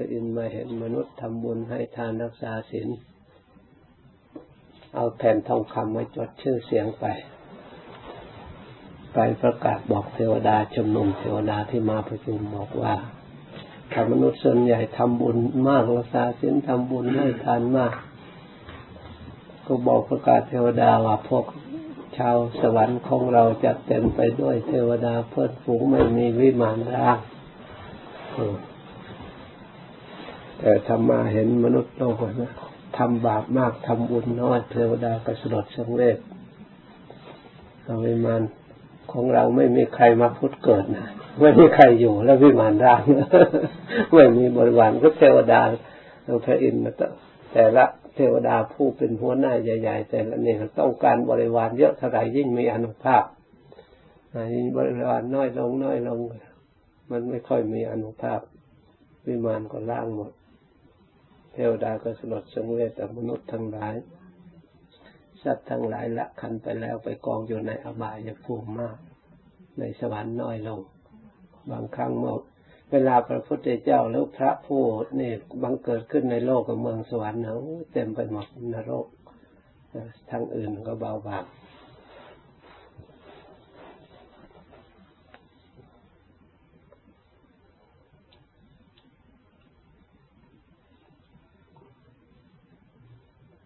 ระอินทร์มาเห็นมนุษย์ทำบุญให้ทานรักษาศีลเอาแผ่นทองคำมาจดชื่อเสียงไป ไปประกาศบอกเทวดาชมนุมเทวดาที่มาประชุมบอกว่าถ้ามนุษย์ส่วนใหญ่ทำบุญมากรักษาศีลทำบุญให้ทานมาก ก็บอกประกาศเทวดาว่าพวกชาวสวรรค์ของเราจะเต็มไปด้วยเทวดาเพื่อนฝูงไม่มีวิมานร่าง แต่ทำมาเห็นมนุษย์โลกนะทำบาปมากทำบุญน้อยเทวดาก็สลดสังเวชวิมานของเราไม่มีใครมาพุทธเกิดนะไม่มีใครอยู่แล้ววิมานร่างไม่มีบริวารก็เทวดาพระอินทร์แต่ละเทวดาผู้เป็นหัวหน้าใหญ่ ๆ แต่ละเนี่ยต้องการบริวารเยอะเท่าไหร่ยิ่งมีอนุภาพยิ่งบริวารน้อยลงน้อยลง มันไม่ค่อยมีอนุภาพวิมานก็ล่างหมด วดาก็สลดสังเวชแต่มนุษย์ทั้งหลาย สัตว์ทั้งหลายละคันไปแล้วไปกองอยู่ในอบายภูมิมาก ในสวรรค์น้อยลง บางครั้งเมื่อเวลาพระพุทธเจ้าแล้วพระผู้นี่บังเกิดขึ้นในโลกกับเมืองสวรรค์เนาเต็มไปหมดนรกทางอื่นก็เบาบาง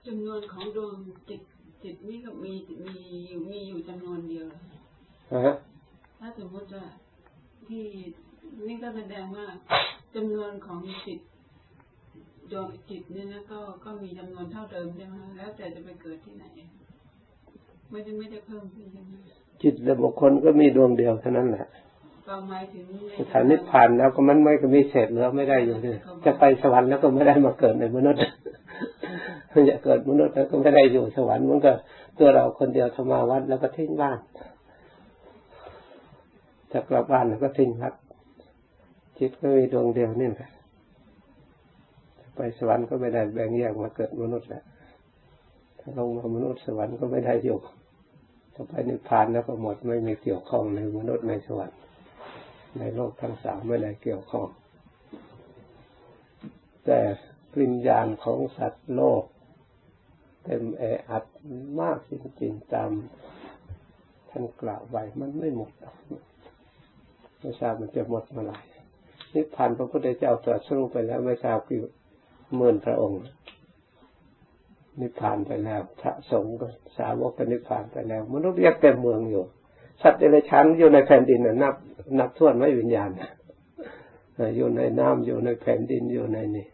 จำนวนของดวงจิตจิตนี่ก็มีมีอยู่มีอยู่จำนวนเดียวถ้าสมมติว่าที่นี่ก็แสดงว่าจำนวนของจิตดวงจิตเนี่ยนะก็ก็มีจำนวนเท่าเดิมใช่ไหมแล้วแต่จะไปเกิดที่ไหน ไม่ได้ไม่ได้เพิ่มขึ้นใช่ไหมจิตและบุคคลก็มีดวงเดียวเท่านั้นแหละก็หมายถึงสถานนิพพานแล้วก็มันไม่ก็มีเศษเหลือไม่ได้อยู่เลยจะไปสวรรค์แล้วก็ไม่ได้มาเกิดในมนุษย์ มันจะเกิดมนุษย์แล้วก็ไม่ได้อยู่สวรรค์มันก็ตัวเราคนเดียวทมาวัดแล้วก็ทิ้งบ้านจะกลับบ้านแล้วก็ทิ้งวัดจิตก็มีดวงเดียวนี่แหละไปสวรรค์ก็ไม่ได้แบ่งแยกมาเกิดมนุษย์แหละถ้าลงมามนุษย์สวรรค์ก็ไม่ได้อยู่ถ้าไปนิพพานแล้วก็หมดไม่มีเกี่ยวข้องในมนุษย์ในสวรรค์ในโลกทั้งสามไม่ได้เกี่ยวข้อง แต่วิญญาณของสัตว์โลก เต็มแออัดมากจริงๆตามท่านกล่าวไว้มันไม่หมดไม่ทราบมันจะหมดเมื่อไหร่นิพพานพระพุทธเจ้าตรัสรู้ไปแล้วไม่ทราบกี่หมื่นพระองค์ นิพพานไปแล้วพระสงฆ์ก็สาวกก็นิพพานไปแล้วมนุษย์ยังเต็มเมืองอยู่ สัตว์เดรัจฉานอยู่ในแผ่นดินนับ นับท่วนไม่วิญญาณอยู่ในน้ำอยู่ในแผ่นดินอยู่ในนี่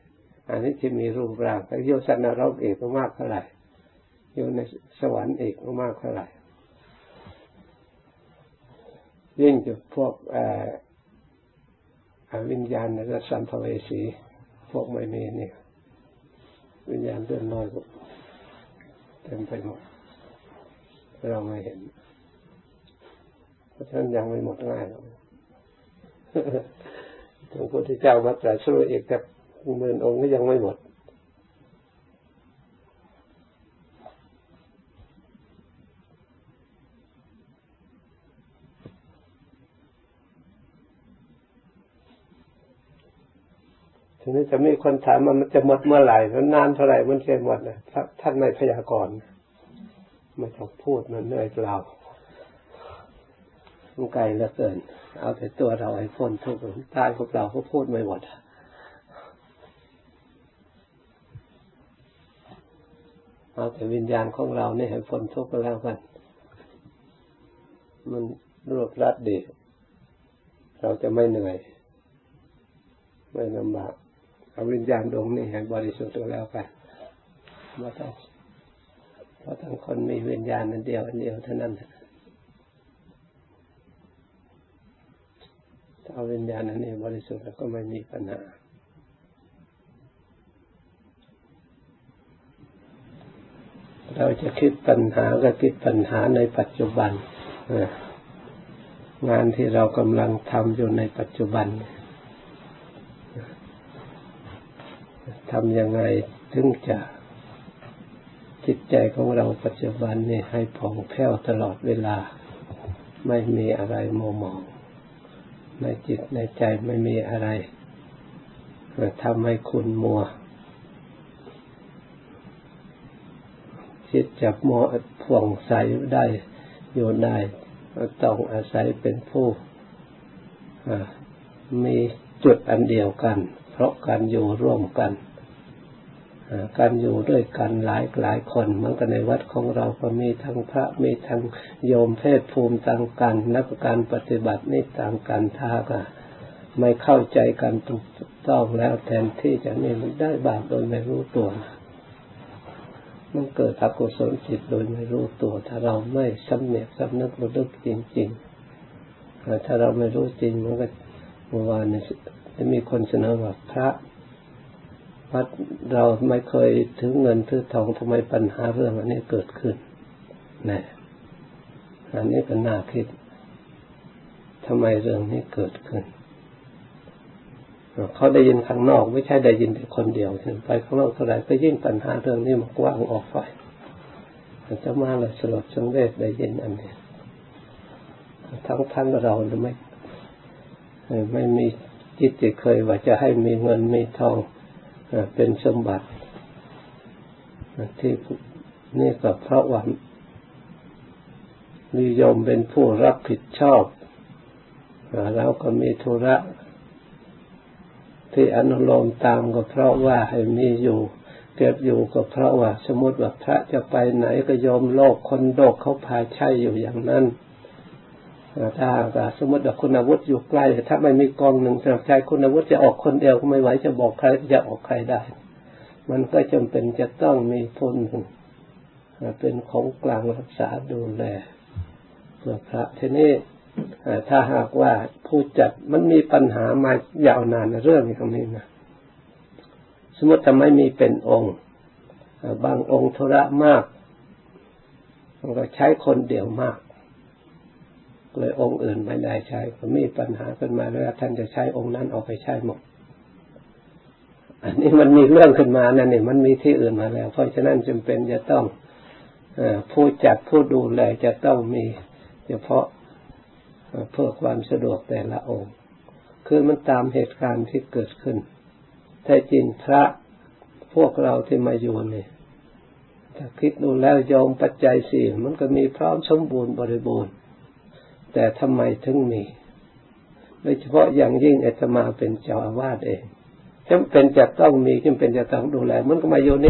อันนี้ที่มีรูปร่างโยสันนรกเอกมากเท่าไหร่ อยู่ในสวรรค์เอกมากเท่าไหร่ยิ่งจะพวกวิญญาณและสัมภเวสี พวกไม่มีนี่วิญญาณเลื่อนลอยเต็มไปหมด เราไม่เห็น เพราะฉะนั้นยังไม่หมดง่ายหรอกพระพุทธเจ้ามาตรัสรู้อีกแต่หมื่นองค์ก็ยังไม่หมด ทีนี้จะมีคนถามมันจะหมดเมื่อไหร่มันนานเท่าไหร่มันจะหมดนะท่านไม่พยากรณ์ไม่ต้องพูดมันเหนื่อยเปล่ามันไกลเหลือเกิน เอาแต่ตัวเราไอ้พ้นทุกข์ตายพวกเราก็พูดไม่หมดเอาแต่วิญญาณของเราเนี่ยให้พ้นทุกข์ก็แล้วกัน มันรวบรัดดี เราจะไม่เหนื่อย ไม่ลำบาก เอาวิญญาณดวงนี้ให้บริสุทธิ์แล้วกันว่าต้องเพราะทั้งคนมีวิญญาณอันเดียวอันเดียวเท่านั้นถ้าเอาวิญญาณอันนี้บริสุทธิ์แล้วก็ไม่มีปัญหาเราจะคิดปัญหาก็คิดปัญหาในปัจจุบันงานที่เรากำลังทำอยู่ในปัจจุบัน ทำยังไงถึงจะจิตใจของเราปัจจุบันนี่ให้ผ่องแผ้วตลอดเวลา ไม่มีอะไรโมหมอง ในจิตในใจไม่มีอะไรทำให้คุณมัวคิดจับมัวผ่องใสได้อยู่ได้ต้องอาศัยเป็นผู้มีจุดอันเดียวกัน ราะการอยู่ร่วมกัน การอยู่ด้วยกันหลายหลายคนเหมือนกันในวัดของเราก็มีทั้งพระมีทั้งโยมเพศภูมิต่างกันและการปฏิบัตินี่ต่างกันท่าก็ไม่เข้าใจกันถูกต้องแล้วแทนที่จะนี่มันได้บาปโดยไม่รู้ตัว มันเกิดอกุศลจิตโดยไม่รู้ตัว ถ้าเราไม่สำเนียกสำนึกระลึกจริง ๆ ถ้าเราไม่รู้จริงมันก็เมื่อวานนี้ จะมีคนเสนอว่าพระวัดเราไม่เคยถือเงินถือทองทำไมปัญหาเรื่องอันนี้เกิดขึ้นนี่อันนี้ก็น่าคิดทำไมเรื่องนี้เกิดขึ้น เขาได้ยินข้างนอก ไม่ใช่ได้ยินแต่คนเดียวไปข้างนอกเท่าไหร่ก็ยิ่งปัญหาเรื่องนี้มันกว้างออกไปจะมาเลยสลดสังเวชได้ยินอันนี้ทั้งทั้งเราไม่ไม่มี จิตจะเคยว่าจะให้มีเงินมีทองเป็นสมบัติ ที่นี่ก็เพราะว่านิยมเป็นผู้รับผิดชอบแล้วก็มีธุระ ที่อนุโลมตามก็เพราะว่าให้มีอยู่เก็บอยู่ก็เพราะว่า สมมติว่าพระจะไปไหนก็ยอมโลกคนโลกเขาพาใช่อยู่อย่างนั้น ถ้าสมมติว่าคุณอาวุธอยู่ใกล้ถ้าไม่มีกองหนึ่งสำหรับใจคุณอาวุธจะออกคนเดียวก็ไม่ไหวจะบอกใครจะออกใครได้ มันก็จำเป็นจะต้องมีคนหนึ่งเป็นของกลางรักษาดูแลเพื่อพระทีนี้ถ้าหากว่าผู้จัดมันมีปัญหามายาวนานเรื่องตรงนี้นะสมมติจะไม่มีเป็นองค์บางองค์ธุระมากมันก็ใช้คนเดียวมาก เลยองค์อื่นไม่ได้ใช้ก็มีปัญหาขึ้นมาแล้วท่านจะใช้องค์นั้นเอาไปใช้หมด อันนี้มันมีเรื่องขึ้นมานั่นนี่มันมีที่อื่นมาแล้ว เพราะฉะนั้นจำเป็นจะต้องอผู้จัดผู้ดูแลจะต้องมีเฉพาะเพื่อความสะดวกแต่ละองค์ คือมันตามเหตุการณ์ที่เกิดขึ้นแต่จริงพระพวกเราที่มาอยู่นี่ยถ้าคิดดูแล้วยอมปัจจัยสี่มันก็มีพร้อมสมบูรณ์บริบูรณ์ แต่ทำไมถึงมีโดยเฉพาะอย่างยิ่งอาตมาเป็นเจ้าอาวาสเองจำเป็นจะต้องมีจำเป็นจะต้องดูแลมันก็มาโยน